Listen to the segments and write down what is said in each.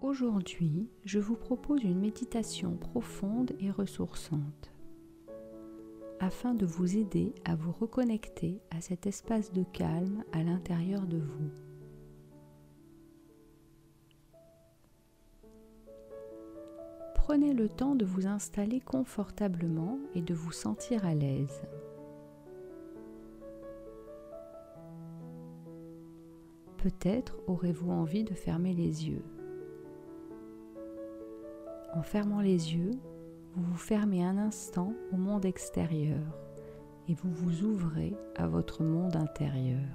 Aujourd'hui, je vous propose une méditation profonde et ressourçante afin de vous aider à vous reconnecter à cet espace de calme à l'intérieur de vous. Prenez le temps de vous installer confortablement et de vous sentir à l'aise. Peut-être aurez-vous envie de fermer les yeux. En fermant les yeux, vous vous fermez un instant au monde extérieur et vous vous ouvrez à votre monde intérieur.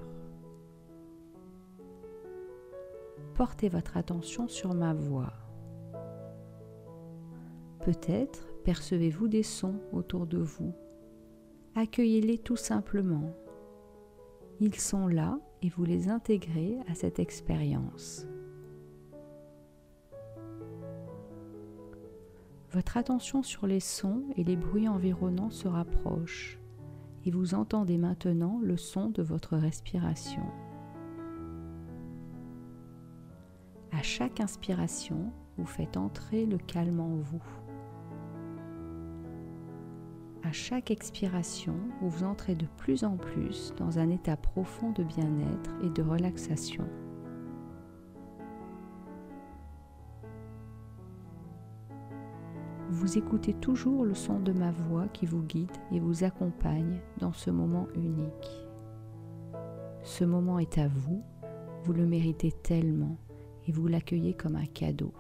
Portez votre attention sur ma voix. Peut-être percevez-vous des sons autour de vous. Accueillez-les tout simplement. Ils sont là et vous les intégrez à cette expérience. Votre attention sur les sons et les bruits environnants se rapproche et vous entendez maintenant le son de votre respiration. À chaque inspiration, vous faites entrer le calme en vous. À chaque expiration, vous entrez de plus en plus dans un état profond de bien-être et de relaxation. Vous écoutez toujours le son de ma voix qui vous guide et vous accompagne dans ce moment unique. Ce moment est à vous, vous le méritez tellement et vous l'accueillez comme un cadeau.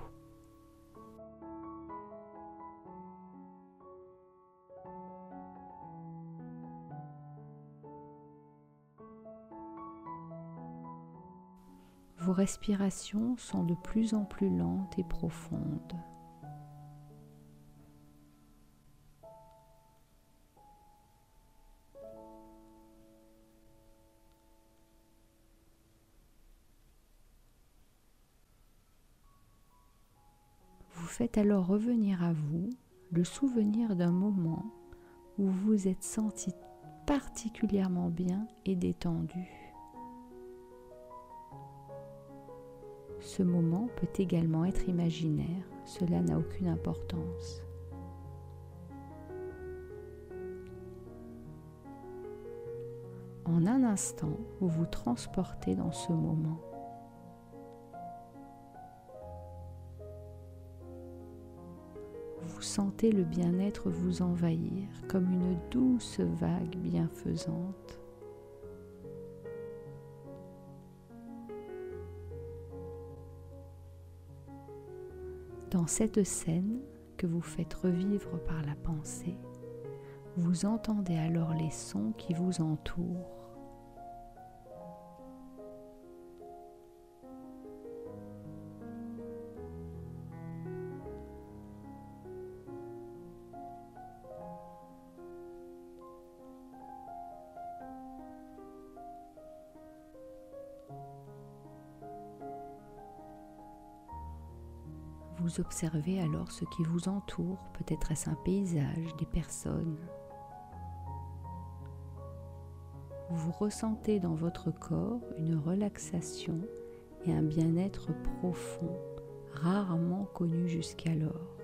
Vos respirations sont de plus en plus lentes et profondes. Faites alors revenir à vous le souvenir d'un moment où vous êtes senti particulièrement bien et détendu. Ce moment peut également être imaginaire, cela n'a aucune importance. En un instant, vous vous transportez dans ce moment. Sentez le bien-être vous envahir comme une douce vague bienfaisante. Dans cette scène que vous faites revivre par la pensée, vous entendez alors les sons qui vous entourent. Vous observez alors ce qui vous entoure, peut-être est-ce un paysage, des personnes. Vous ressentez dans votre corps une relaxation et un bien-être profond, rarement connu jusqu'alors.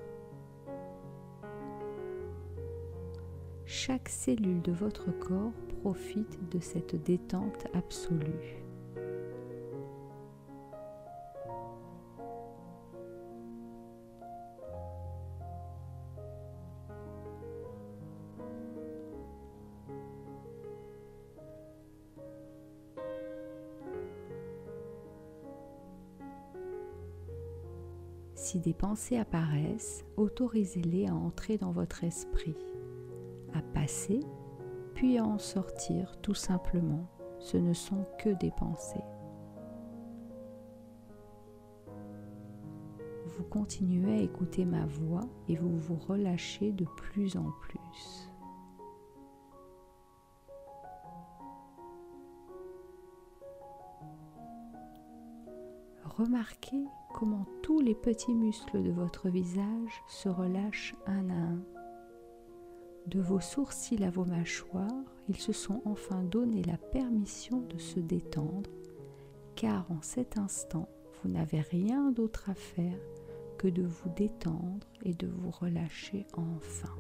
Chaque cellule de votre corps profite de cette détente absolue. Si des pensées apparaissent, autorisez-les à entrer dans votre esprit, à passer, puis à en sortir tout simplement. Ce ne sont que des pensées. Vous continuez à écouter ma voix et vous vous relâchez de plus en plus. Remarquez comment tous les petits muscles de votre visage se relâchent un à un. De vos sourcils à vos mâchoires, ils se sont enfin donné la permission de se détendre, car en cet instant, vous n'avez rien d'autre à faire que de vous détendre et de vous relâcher enfin.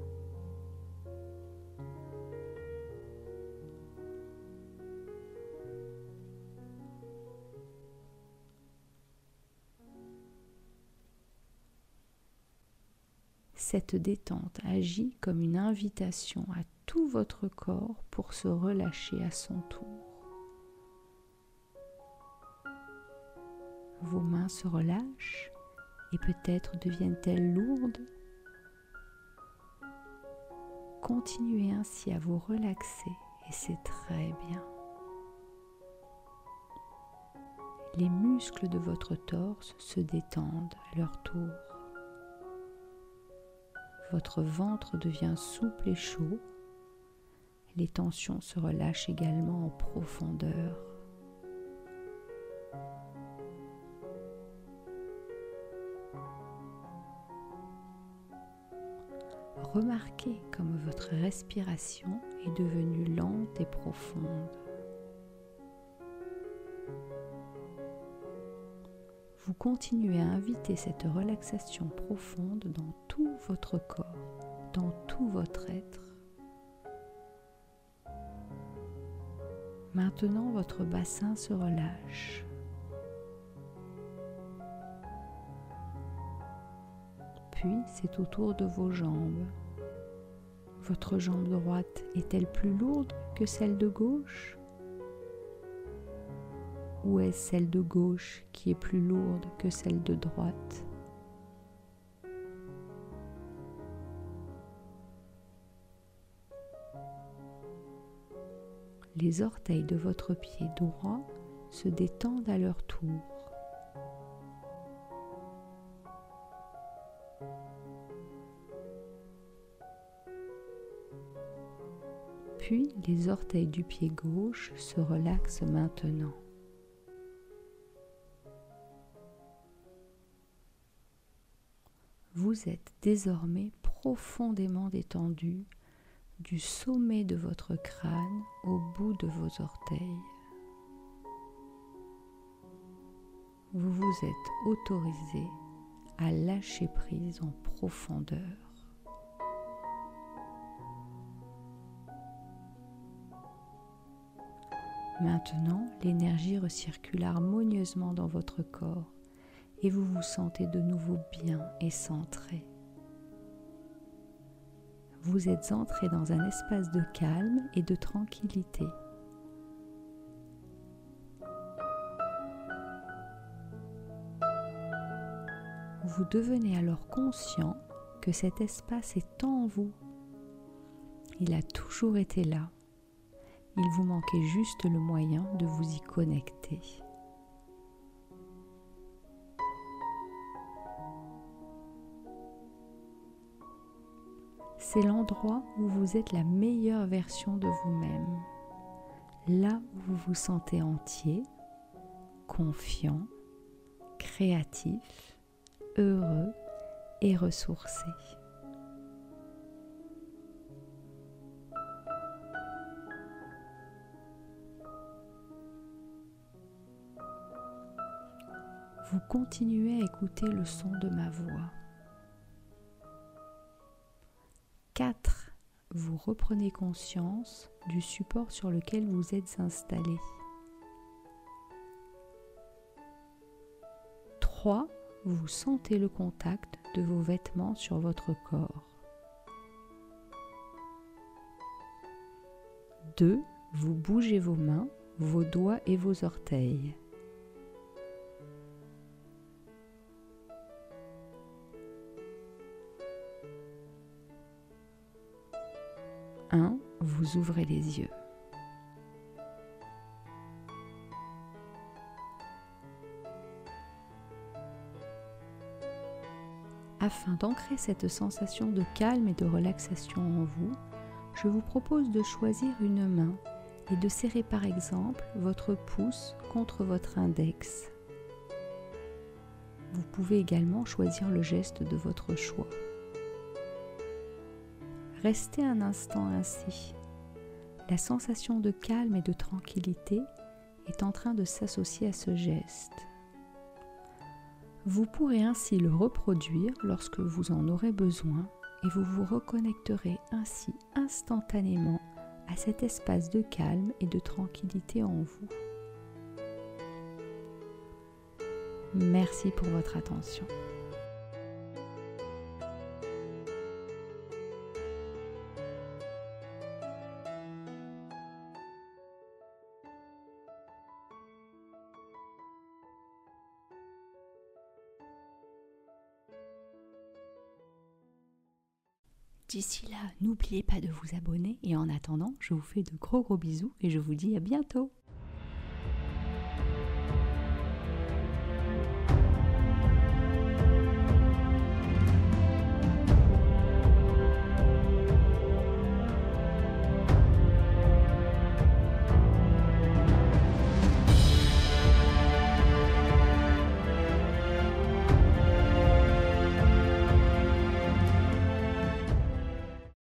Cette détente agit comme une invitation à tout votre corps pour se relâcher à son tour. Vos mains se relâchent et peut-être deviennent-elles lourdes. Continuez ainsi à vous relaxer et c'est très bien. Les muscles de votre torse se détendent à leur tour. Votre ventre devient souple et chaud. Les tensions se relâchent également en profondeur. Remarquez comme votre respiration est devenue lente et profonde. Vous continuez à inviter cette relaxation profonde dans tout votre corps, dans tout votre être. Maintenant, votre bassin se relâche. Puis, c'est autour de vos jambes. Votre jambe droite est-elle plus lourde que celle de gauche? Ou est-ce celle de gauche qui est plus lourde que celle de droite? Les orteils de votre pied droit se détendent à leur tour. Puis les orteils du pied gauche se relaxent maintenant. Vous êtes désormais profondément détendu du sommet de votre crâne au bout de vos orteils. Vous vous êtes autorisé à lâcher prise en profondeur. Maintenant, l'énergie recircule harmonieusement dans votre corps et vous vous sentez de nouveau bien et centré. Vous êtes entré dans un espace de calme et de tranquillité. Vous devenez alors conscient que cet espace est en vous. Il a toujours été là il vous manquait juste le moyen de vous y connecter. C'est l'endroit où vous êtes la meilleure version de vous-même, là où vous vous sentez entier, confiant, créatif, heureux et ressourcé. vous continuez à écouter le son de ma voix. 4. Vous reprenez conscience du support sur lequel vous êtes installé. 3. Vous sentez le contact de vos vêtements sur votre corps. 2. Vous bougez vos mains, vos doigts et vos orteils. 1, vous ouvrez les yeux. Afin d'ancrer cette sensation de calme et de relaxation en vous, je vous propose de choisir une main et de serrer par exemple votre pouce contre votre index. Vous pouvez également choisir le geste de votre choix. Restez un instant ainsi. La sensation de calme et de tranquillité est en train de s'associer à ce geste. Vous pourrez ainsi le reproduire lorsque vous en aurez besoin et vous vous reconnecterez ainsi instantanément à cet espace de calme et de tranquillité en vous. Merci pour votre attention. D'ici là, n'oubliez pas de vous abonner et en attendant, je vous fais de gros gros bisous et je vous dis à bientôt